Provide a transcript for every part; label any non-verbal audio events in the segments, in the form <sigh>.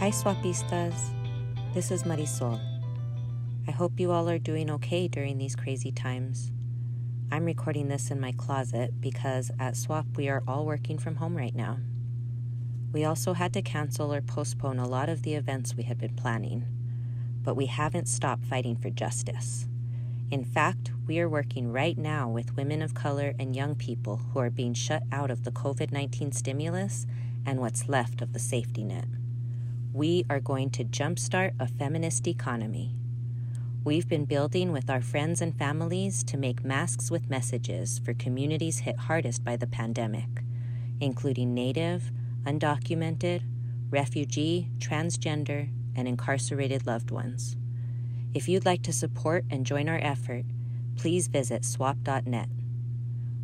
Hi, Swapistas. This is Marisol. I hope you all are doing okay during these crazy times. I'm recording this in my closet because at Swap we are all working from home right now. We also had to cancel or postpone a lot of the events we had been planning, but we haven't stopped fighting for justice. In fact, we are working right now with women of color and young people who are being shut out of the COVID 19 stimulus and what's left of the safety net. We are going to jumpstart a feminist economy. We've been building with our friends and families to make masks with messages for communities hit hardest by the pandemic, including Native, undocumented, refugee, transgender, and incarcerated loved ones. If you'd like to support and join our effort, please visit swap.net.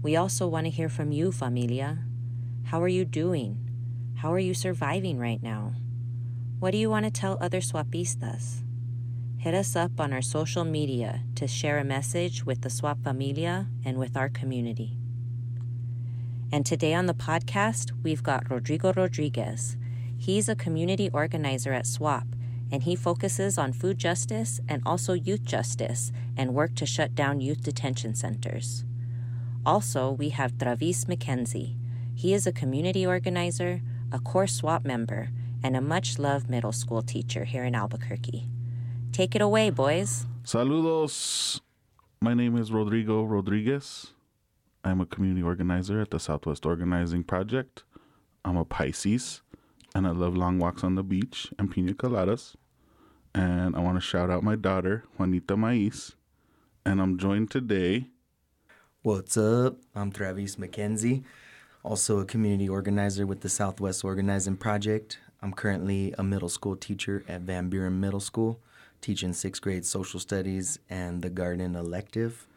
We also want to hear from you, familia. How are you doing? How are you surviving right now? What do you want to tell other swapistas? Hit us up on our social media to share a message with the Swap Familia and with our community. And today on the podcast, we've got Rodrigo Rodriguez. He's a community organizer at SWAP and he focuses on food justice and also youth justice and work to shut down youth detention centers. Also, we have Travis McKenzie. He is a community organizer, a core SWAP member, and a much loved middle school teacher here in Albuquerque. Take it away, boys. Saludos. My name is Rodrigo Rodriguez. I'm a community organizer at the Southwest Organizing Project. I'm a Pisces and I love long walks on the beach and pina coladas. And I want to shout out my daughter, Juanita Maiz. And I'm joined today. What's up? I'm Travis McKenzie, also a community organizer with the Southwest Organizing Project. I'm currently a middle school teacher at Van Buren Middle School, teaching sixth grade social studies and the garden elective.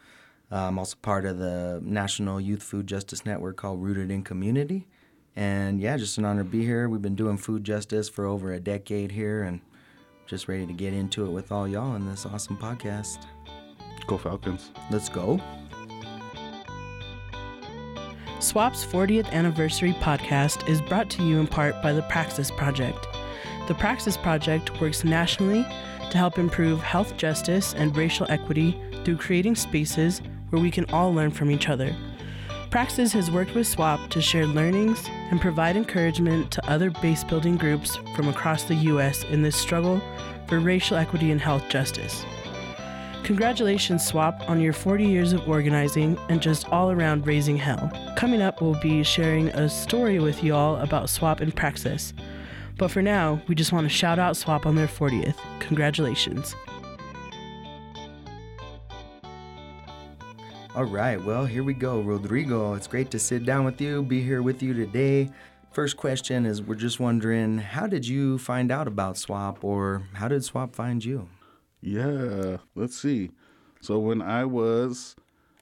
Uh, I'm also part of the National Youth Food Justice Network called Rooted in Community. And yeah, just an honor to be here. We've been doing food justice for over a decade here and just ready to get into it with all y'all in this awesome podcast. Go Falcons. Let's go. SWAP's 40th anniversary podcast is brought to you in part by the Praxis Project. The Praxis Project works nationally to help improve health justice and racial equity through creating spaces where we can all learn from each other. Praxis has worked with SWAP to share learnings and provide encouragement to other base building groups from across the U.S. in this struggle for racial equity and health justice. Congratulations, SWAP, on your 40 years of organizing and just all around raising hell. Coming up, we'll be sharing a story with y'all about SWAP and Praxis. But for now, we just want to shout out SWAP on their 40th. Congratulations. All right, well, here we go. Rodrigo, it's great to sit down with you, be here with you today. First question is we're just wondering, how did you find out about SWAP or how did SWAP find you? Yeah, let's see. So when I was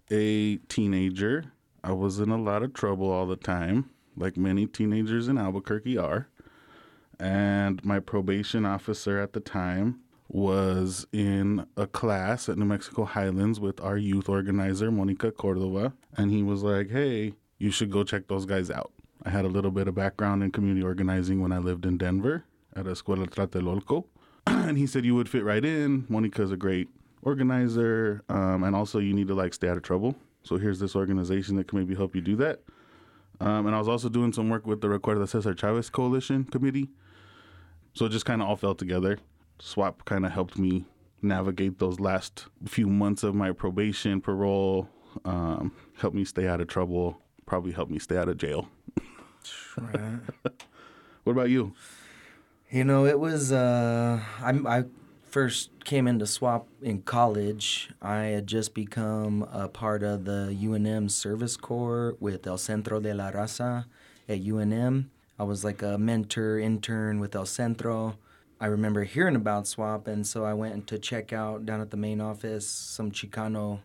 a teenager, I was in a lot of trouble all the time, like many teenagers in Albuquerque are. And my probation officer at the time was in a class at New Mexico Highlands with our youth organizer, Monica Cordova. And he was like, hey, you should go check those guys out. I had a little bit of background in community organizing when I lived in Denver at Escuela Tlatelolco. <clears throat> and he said, you would fit right in. Monica's a great organizer. Um, and also, you need to like stay out of trouble. So here's this organization that can maybe help you do that. Um, and I was also doing some work with the Recuerda Cesar Chavez Coalition Committee. So it just kind of all fell together. SWAP kind of helped me navigate those last few months of my probation, parole, um, helped me stay out of trouble, probably helped me stay out of jail. Right. <laughs> what about you? You know, it was, uh, I, I first came into SWAP in college. I had just become a part of the UNM Service Corps with El Centro de la Raza at UNM. I was like a mentor intern with El Centro. I remember hearing about SWAP, and so I went to check out down at the main office some Chicano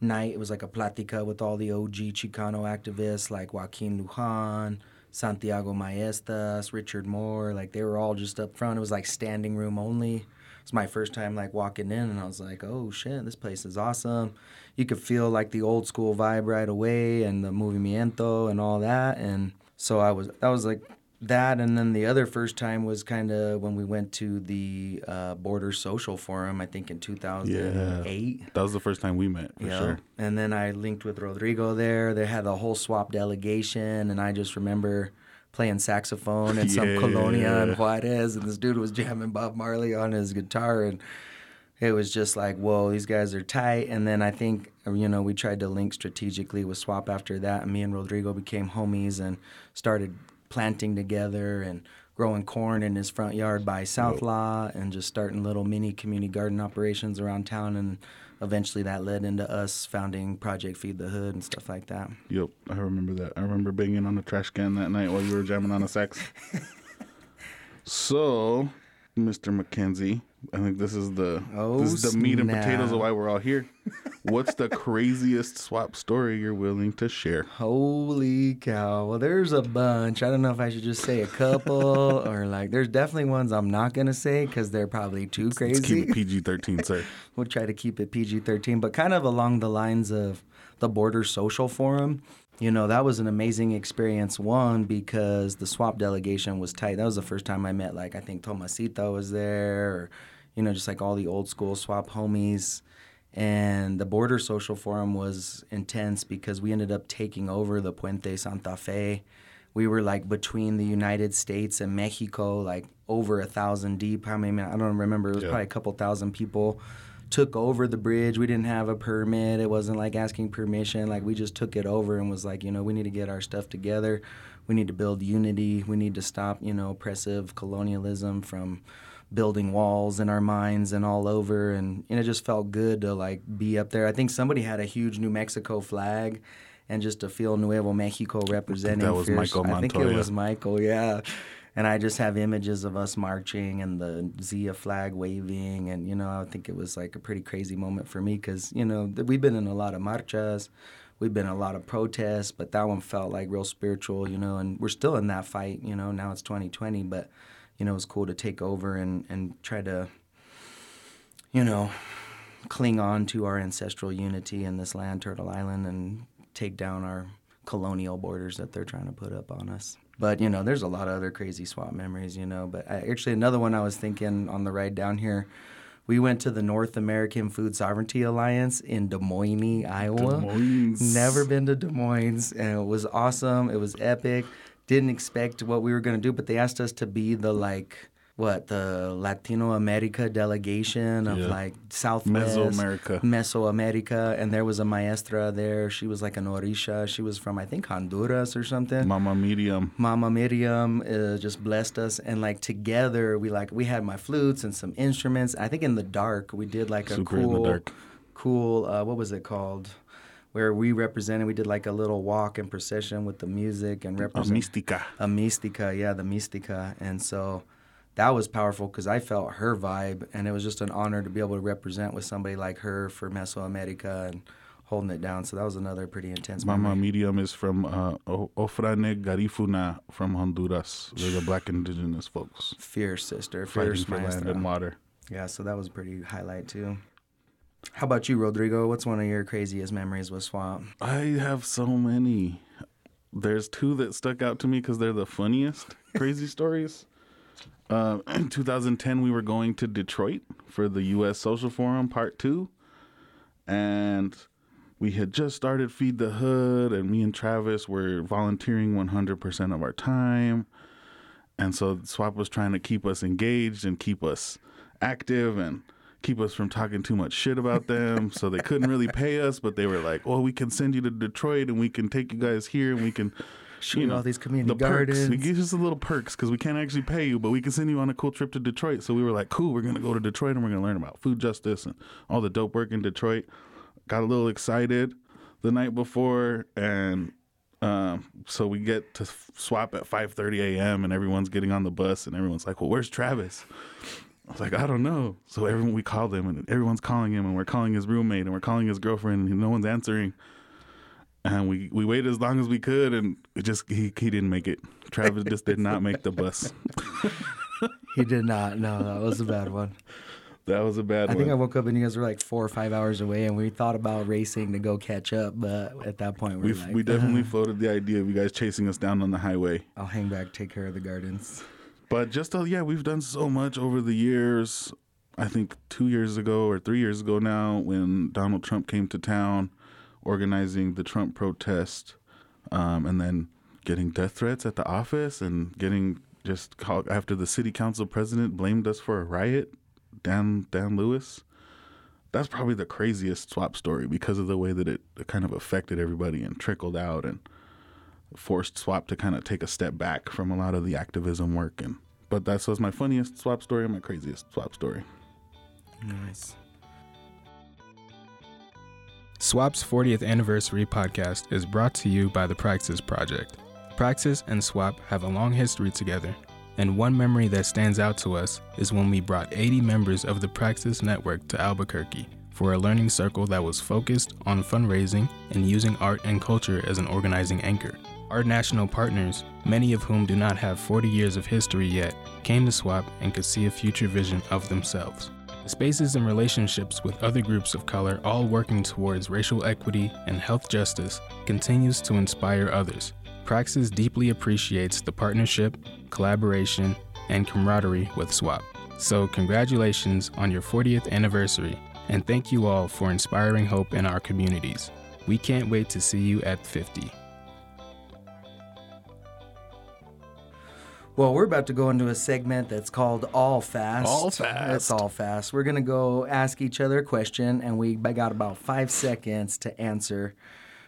night. It was like a platica with all the OG Chicano activists like Joaquin Lujan, Santiago Maestas, Richard Moore. Like they were all just up front. It was like standing room only. It's my first time like walking in, and I was like, "Oh shit, this place is awesome." You could feel like the old school vibe right away, and the movimiento and all that. And so I was that was like that and then the other first time was kind of when we went to the uh, border social forum i think in 2008 yeah. That was the first time we met for Yeah. sure. And then I linked with Rodrigo there. They had the whole swap delegation, and I just remember playing saxophone at some <laughs> Yeah. colonia in Juarez, and this dude was jamming Bob Marley on his guitar, and it was just like, whoa, these guys are tight. And then I think, you know, we tried to link strategically with Swap after that, and me and Rodrigo became homies and started planting together and growing corn in his front yard by South Law and just starting little mini community garden operations around town. And eventually that led into us founding Project Feed the Hood and stuff like that. Yep, I remember that. I remember banging on the trash can that night while you were jamming on a sax. <laughs> so, Mr. McKenzie, I think this is the Oh, this is the oh, meat and potatoes of why we're all here. <laughs> What's the craziest swap story you're willing to share? Holy cow. Well, there's a bunch. I don't know if I should just say a couple <laughs> or like, there's definitely ones I'm not going to say because they're probably too Let's crazy. keep it PG-13, sir. <laughs> we'll try to keep it PG 13, but kind of along the lines of the Border Social Forum. You know, that was an amazing experience. One, because the swap delegation was tight. That was the first time I met, like, I think Tomasito was there, or, you know, just like all the old school swap homies. And the Border Social Forum was intense because we ended up taking over the Puente Santa Fe. We were like between the United States and Mexico, like over a thousand deep. How many? I don't remember. It was Yeah. probably a couple thousand people took over the bridge. We didn't have a permit. It wasn't like asking permission. Like we just took it over and was like, you know, we need to get our stuff together. We need to build unity. We need to stop, you know, oppressive colonialism from building walls in our minds and all over and, and it just felt good to like be up there. I think somebody had a huge New Mexico flag and just to feel Nuevo Mexico representing that was fierce- Michael I think it was Michael, yeah. And I just have images of us marching and the Zia flag waving. And, you know, I think it was like a pretty crazy moment for me because, you know, th- we've been in a lot of marchas, we've been in a lot of protests, but that one felt like real spiritual, you know, and we're still in that fight, you know, now it's 2020, but, you know, it was cool to take over and, and try to, you know, cling on to our ancestral unity in this land, Turtle Island, and take down our colonial borders that they're trying to put up on us. But you know, there's a lot of other crazy swap memories, you know. But I, actually, another one I was thinking on the ride down here, we went to the North American Food Sovereignty Alliance in Des Moines, Iowa. Des Moines. Never been to Des Moines, and it was awesome. It was epic. Didn't expect what we were gonna do, but they asked us to be the like what the Latino America delegation of Yeah. like Southwest Mesoamerica. Mesoamerica, and there was a maestra there. She was like an orisha. She was from I think Honduras or something. Mama Miriam. Mama Miriam uh, just blessed us, and like together we like we had my flutes and some instruments. I think in the dark we did like a Super cool, cool. Uh, what was it called? Where we represented, we did like a little walk and procession with the music and represent. A Mystica. a mystica, yeah, the mystica, and so that was powerful because I felt her vibe, and it was just an honor to be able to represent with somebody like her for Mesoamerica and holding it down. So that was another pretty intense Mama memory. Miriam is from uh, OFRANEH Garifuna from Honduras. They're the black indigenous folks Fierce sister, fighting fierce for land and water. Yeah, so that was a pretty highlight too. How about you, Rodrigo? What's one of your craziest memories with Swap? I have so many. There's two that stuck out to me because they're the funniest <laughs> crazy stories. Uh, <clears throat> in 2010, we were going to Detroit for the U.S. Social Forum Part Two, and we had just started Feed the Hood, and me and Travis were volunteering 100% of our time, and so Swap was trying to keep us engaged and keep us active and keep us from talking too much shit about them. so they couldn't really pay us, but they were like, "Well, we can send you to Detroit, and we can take you guys here, and we can." You all these community the perks. gardens. We give us a little perks because we can't actually pay you, but we can send you on a cool trip to Detroit. So we were like, cool, we're gonna go to Detroit and we're gonna learn about food justice and all the dope work in Detroit. Got a little excited the night before, and um, so we get to swap at 5:30 a.m. and everyone's getting on the bus and everyone's like, well, where's Travis? I was like, I don't know. So everyone we called him and everyone's calling him and we're calling his roommate and we're calling his girlfriend and no one's answering. And we, we waited as long as we could and it just he, he didn't make it. Travis just did not make the bus. <laughs> he did not. No, that was a bad one. that was a bad one. I one. think I woke up and you guys were like four or five hours away, and we thought about racing to go catch up, but at that point we we like, we definitely "Uh, <laughs> floated the idea of you guys chasing us down on the highway. I'll hang back, take care of the gardens. But just uh, yeah, we've done so much over the years. I think two years ago or three years ago now, when Donald Trump came to town, organizing the Trump protest, um, and then getting death threats at the office, and getting just called after the city council president blamed us for a riot, Dan Dan Lewis. That's probably the craziest swap story because of the way that it, it kind of affected everybody and trickled out and forced swap to kind of take a step back from a lot of the activism work and but that's was my funniest swap story and my craziest swap story Nice. SWAP's 40th anniversary podcast is brought to you by the Praxis Project. Praxis and SWAP have a long history together, and one memory that stands out to us is when we brought 80 members of the Praxis network to Albuquerque for a learning circle that was focused on fundraising and using art and culture as an organizing anchor. Our national partners, many of whom do not have 40 years of history yet, came to SWAP and could see a future vision of themselves. The spaces and relationships with other groups of color, all working towards racial equity and health justice, continues to inspire others. Praxis deeply appreciates the partnership, collaboration, and camaraderie with SWAP. So, congratulations on your 40th anniversary, and thank you all for inspiring hope in our communities. We can't wait to see you at 50. Well, we're about to go into a segment that's called All Fast. All Fast. It's All Fast. We're going to go ask each other a question, and we got about five seconds to answer.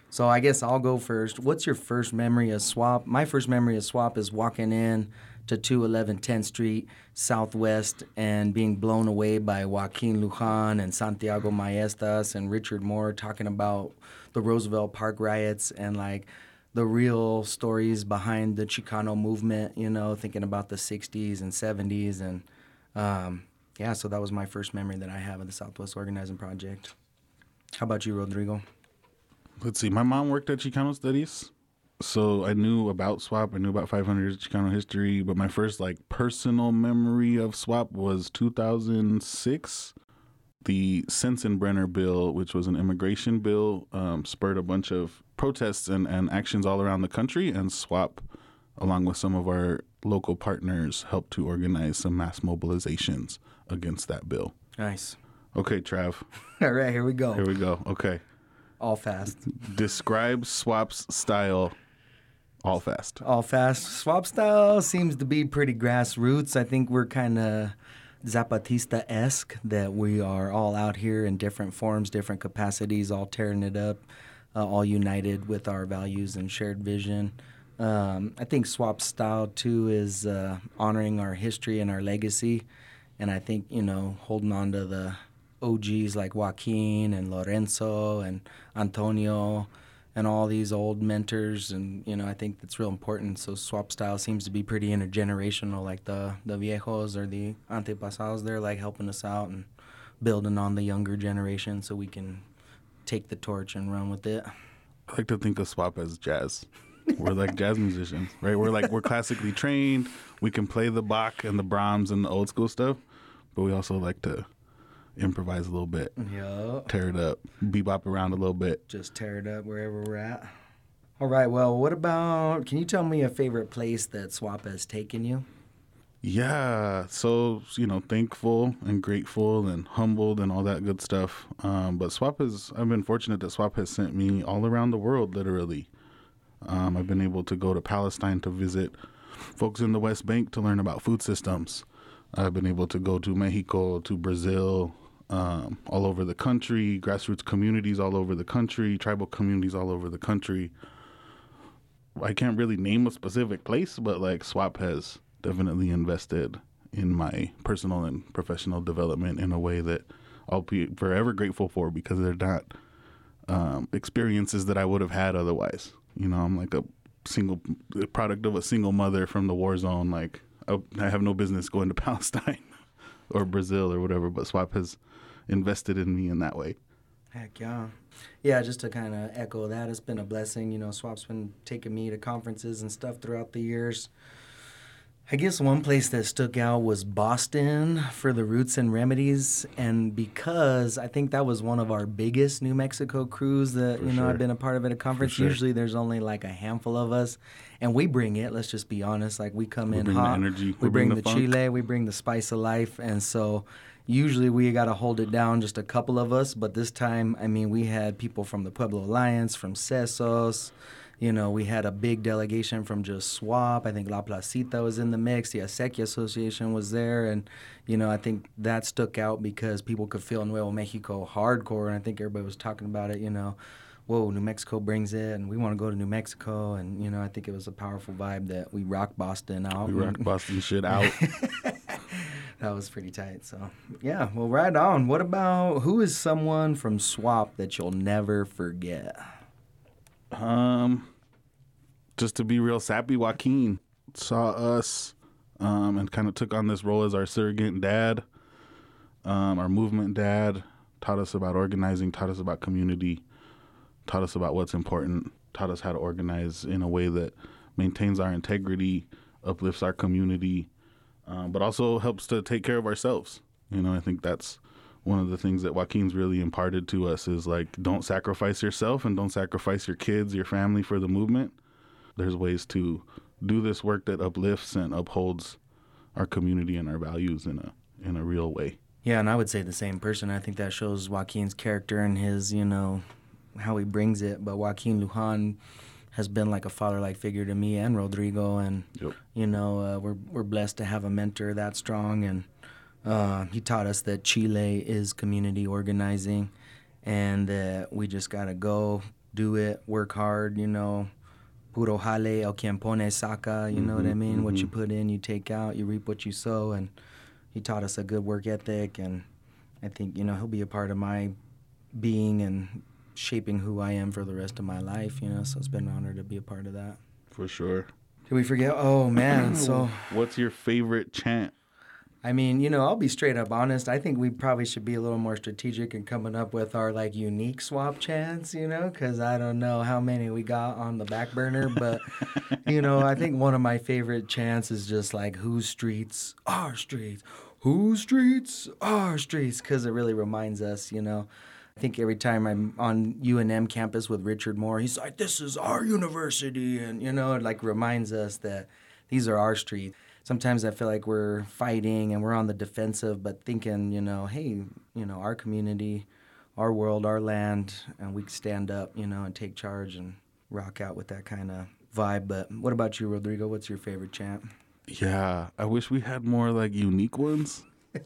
So I guess I'll go first. What's your first memory of SWAP? My first memory of SWAP is walking in to 211 10th Street Southwest and being blown away by Joaquin Lujan and Santiago Maestas and Richard Moore talking about the Roosevelt Park riots and like the real stories behind the Chicano movement, you know, thinking about the 60s and 70s. And um, yeah, so that was my first memory that I have of the Southwest Organizing Project. How about you, Rodrigo? let's see my mom worked at chicano studies so i knew about swap i knew about 500 years of chicano history but my first like personal memory of swap was 2006 the sensenbrenner bill which was an immigration bill um, spurred a bunch of protests and, and actions all around the country and swap along with some of our local partners helped to organize some mass mobilizations against that bill Nice. okay trav <laughs> All right, here we go. here we go okay All fast. Describe Swap's style all fast. All fast. Swap style seems to be pretty grassroots. I think we're kind of Zapatista esque that we are all out here in different forms, different capacities, all tearing it up, uh, all united with our values and shared vision. Um, I think swap style too is uh, honoring our history and our legacy, and I think you know holding on to the OGs like Joaquin and Lorenzo and Antonio and all these old mentors and you know I think that's real important. So swap style seems to be pretty intergenerational. Like the the viejos or the antepasados, they're like helping us out and building on the younger generation so we can take the torch and run with it. I like to think of Swap as jazz. We're like jazz musicians, right? We're like we're classically trained. We can play the Bach and the Brahms and the old school stuff, but we also like to improvise a little bit, Yeah. tear it up, bebop around a little bit. Just tear it up wherever we're at. All right. Well, what about? Can you tell me a favorite place that Swap has taken you? Yeah, so you know, thankful and grateful and humbled and all that good stuff. Um, but Swap has, I've been fortunate that Swap has sent me all around the world, literally. Um, I've been able to go to Palestine to visit folks in the West Bank to learn about food systems. I've been able to go to Mexico, to Brazil, um, all over the country, grassroots communities all over the country, tribal communities all over the country. I can't really name a specific place, but like Swap has definitely invested in my personal and professional development in a way that I'll be forever grateful for because they're not um, experiences that I would have had otherwise. You know, I'm like a single product of a single mother from the war zone. Like I, I have no business going to <laughs> Palestine or Brazil or whatever, but Swap has invested in me in that way. Heck yeah. Yeah, just to kind of echo that, it's been a blessing. You know, Swap's been taking me to conferences and stuff throughout the years. I guess one place that stuck out was Boston for the roots and remedies, and because I think that was one of our biggest New Mexico crews that For you know sure. I've been a part of at a conference. sure. Usually there's only like a handful of us, and we bring it. Let's just be honest. Like we come We in hot. energy, We, we bring, bring the, the chile. We bring the spice of life, and so usually we got to hold it down just a couple of us. But this time, I mean, we had people from the Pueblo Alliance, from Sesos. You know, we had a big delegation from just SWAP. I think La Placita was in the mix. The Acequia Association was there. And, you know, I think that stuck out because people could feel Nuevo Mexico hardcore. And I think everybody was talking about it, you know, whoa, New Mexico brings it and we want to go to New Mexico. And, you know, I think it was a powerful vibe that we rocked Boston out. We rocked Boston shit out. <laughs> That was pretty tight. So, yeah, well, right on. What about who is someone from SWAP that you'll never forget? Um, just to be real sappy, Joaquin saw us um, and kind of took on this role as our surrogate dad, um, our movement dad. Taught us about organizing, taught us about community, taught us about what's important, taught us how to organize in a way that maintains our integrity, uplifts our community, um, but also helps to take care of ourselves. You know, I think that's one of the things that Joaquin's really imparted to us is like, don't sacrifice yourself and don't sacrifice your kids, your family for the movement. There's ways to do this work that uplifts and upholds our community and our values in a in a real way. Yeah, and I would say the same person. I think that shows Joaquin's character and his, you know, how he brings it. But Joaquin Lujan has been like a father-like figure to me and Rodrigo, and Yep. you know, uh, we're we're blessed to have a mentor that strong, and uh, he taught us that Chile is community organizing, and that we just gotta go do it, work hard, you know. Puro jale, el quien pone saca, you know what I mean? What you put in, you take out, you reap what you sow, and he taught us a good work ethic, and I think you know he'll be a part of my being and shaping who I am for the rest of my life. You know, so it's been an honor to be a part of that. For sure. Did we forget? Oh man, <clears throat> so What's your favorite chant? I mean, you know, I'll be straight up honest. I think we probably should be a little more strategic in coming up with our like unique swap chants, you know, because I don't know how many we got on the back burner, but <laughs> you know, I think one of my favorite chants is just like "Whose streets are streets? Whose streets are streets?" Because it really reminds us, you know. I think every time I'm on UNM campus with Richard Moore, he's like, "This is our university," and you know, it like reminds us that these are our streets. Sometimes I feel like we're fighting and we're on the defensive, but thinking, you know, hey, you know, our community, our world, our land, and we stand up, you know, and take charge and rock out with that kind of vibe. But what about you, Rodrigo? What's your favorite chant? Yeah, I wish we had more like unique ones,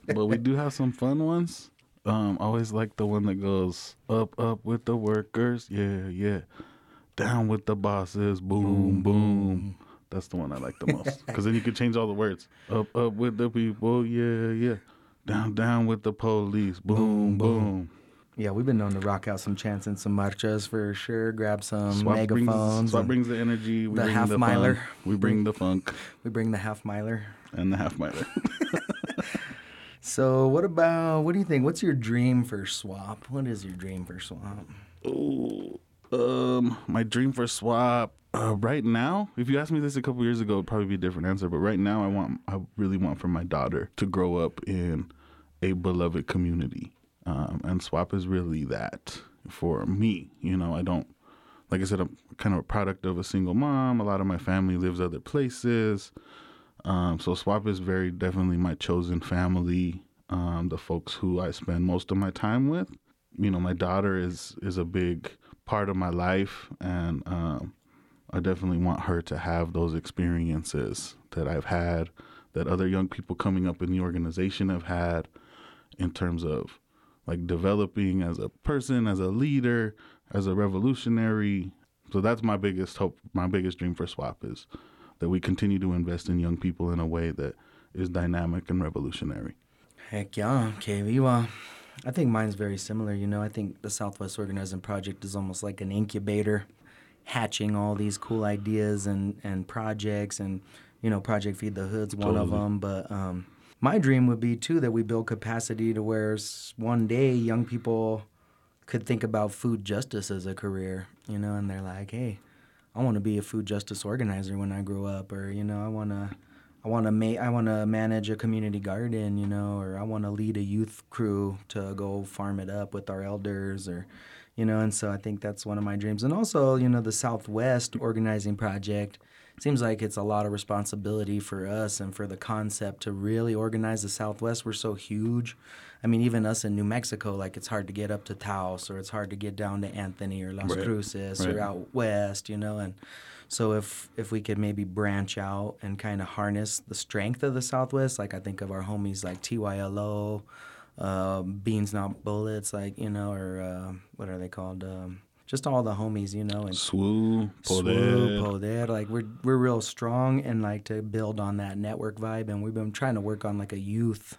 but we do have some fun ones. Um, I always like the one that goes up, up with the workers, yeah, yeah, down with the bosses, boom, boom. That's the one I like the most <laughs> because then you can change all the words. Up, up with the people, yeah, yeah. Down, down with the police, boom, boom. Yeah, we've been known to rock out some chants and some marchas for sure. Grab some Swap brings, megaphones. swap brings the energy. We the bring half the miler. funk, We bring the funk we bring the half miler. and the half miler. <laughs> <laughs> So, what about what do you think? What's your dream for swap? What is your dream for swap? Ooh, um, my dream for swap. Uh, right now, if you asked me this a couple years ago, it'd probably be a different answer. But right now, I want, I really want for my daughter to grow up in a beloved community, um, and swap is really that for me. You know, I don't, like I said, I'm kind of a product of a single mom. A lot of my family lives other places. Um, so SWAP is very definitely my chosen family, um, the folks who I spend most of my time with. You know, my daughter is is a big part of my life, and um, I definitely want her to have those experiences that I've had, that other young people coming up in the organization have had, in terms of like developing as a person, as a leader, as a revolutionary. So that's my biggest hope, my biggest dream for SWAP is that we continue to invest in young people in a way that is dynamic and revolutionary. Heck yeah, viva. I think mine's very similar. You know, I think the Southwest Organizing Project is almost like an incubator, hatching all these cool ideas and, and projects. And, you know, Project Feed the Hood's one of them. But um, my dream would be, too, that we build capacity to where one day young people could think about food justice as a career, you know, and they're like, hey, I want to be a food justice organizer when I grow up, or, you know, I want to. I want to ma- I want to manage a community garden, you know, or I want to lead a youth crew to go farm it up with our elders or you know, and so I think that's one of my dreams. And also, you know, the Southwest organizing project seems like it's a lot of responsibility for us and for the concept to really organize the Southwest. We're so huge. I mean, even us in New Mexico, like it's hard to get up to Taos or it's hard to get down to Anthony or Las Right. Cruces Right. or out west, you know, and so if if we could maybe branch out and kind of harness the strength of the Southwest, like I think of our homies like TYLO, um, Beans Not Bullets, like you know, or uh, what are they called? Um, just all the homies, you know, and Swoo, Swoop, Poder. Poder. Like we're we're real strong and like to build on that network vibe, and we've been trying to work on like a youth,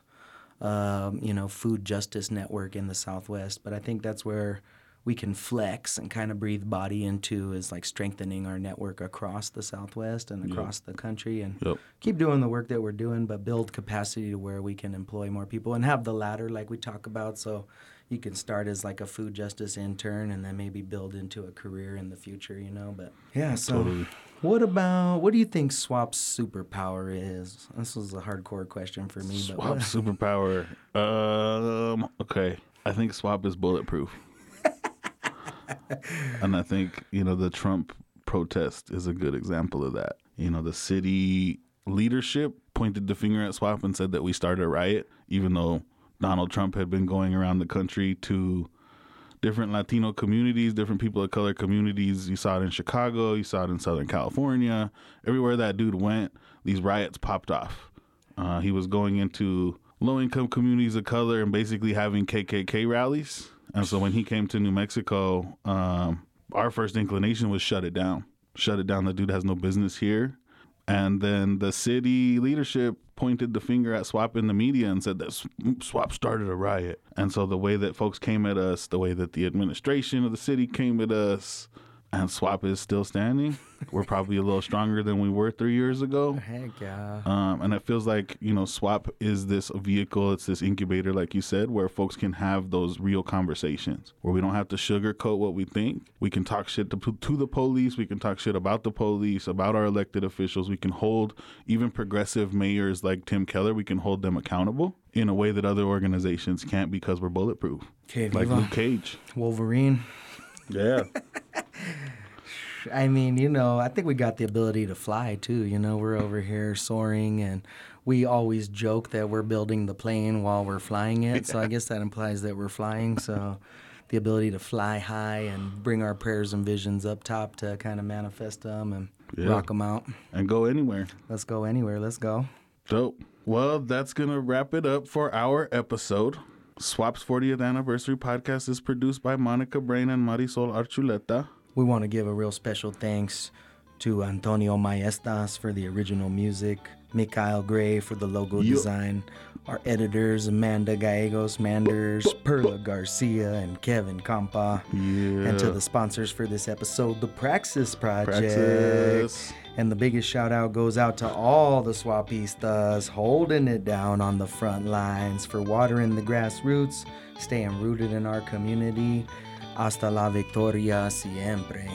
um, you know, food justice network in the Southwest. But I think that's where we can flex and kind of breathe body into is like strengthening our network across the Southwest and across the country, and Yep. keep doing the work that we're doing, but build capacity to where we can employ more people and have the ladder like we talk about. So you can start as like a food justice intern and then maybe build into a career in the future, you know. But yeah, so Totally. what about what do you think Swap's superpower is? This was a hardcore question for me, but Swap what, <laughs> superpower. Um. Okay. I think Swap is bulletproof, <laughs> and I think you know the Trump protest is a good example of that. You know, the city leadership pointed the finger at Swap and said that we started a riot, even though Donald Trump had been going around the country to different Latino communities, different people of color communities. You saw it in Chicago, you saw it in Southern California. Everywhere that dude went, these riots popped off. Uh, he was going into low income communities of color and basically having KKK rallies. And so when he came to New Mexico, um, our first inclination was shut it down. Shut it down. The dude has no business here. And then the city leadership pointed the finger at Swap in the media and said that Swap started a riot. And so the way that folks came at us, the way that the administration of the city came at us, and Swap is still standing. We're probably a little stronger than we were three years ago. heck yeah. Um, and it feels like, you know, Swap is this vehicle, it's this incubator, like you said, where folks can have those real conversations where we don't have to sugarcoat what we think. We can talk shit to, to the police. We can talk shit about the police, about our elected officials. We can hold even progressive mayors like Tim Keller, we can hold them accountable in a way that other organizations can't because we're bulletproof. Okay, Like Luke Cage. Wolverine. Yeah. <laughs> I mean, you know, I think we got the ability to fly too. You know, we're over here soaring, and we always joke that we're building the plane while we're flying it. So I guess that implies that we're flying. So the ability to fly high and bring our prayers and visions up top to kind of manifest them and Yeah. rock them out. and go anywhere. Let's go anywhere. Let's go. Dope. Well, that's going to wrap it up for our episode. Swap's 40th anniversary podcast is produced by Monica Brain and Marisol Archuleta. We want to give a real special thanks to Antonio Maestas for the original music, Mikhail Gray for the logo design, our editors Amanda Gallegos Manders, Perla Garcia, and Kevin Campa. Yeah. And to the sponsors for this episode, the Praxis Project. Praxis. And the biggest shout out goes out to all the Swapistas holding it down on the front lines for watering the grassroots, staying rooted in our community. Hasta la victoria siempre.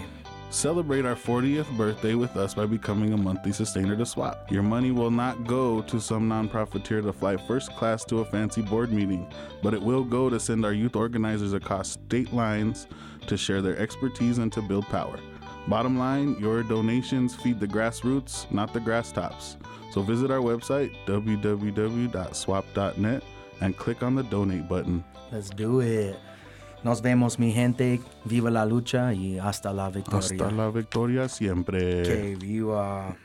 Celebrate our 40th birthday with us by becoming a monthly sustainer to Swap. Your money will not go to some nonprofiteer to fly first class to a fancy board meeting, but it will go to send our youth organizers across state lines to share their expertise and to build power. Bottom line, your donations feed the grassroots, not the grass tops. So visit our website, www.swap.net, and click on the donate button. Let's do it. Nos vemos, mi gente. Viva la lucha y hasta la victoria. Hasta la victoria siempre. Que viva.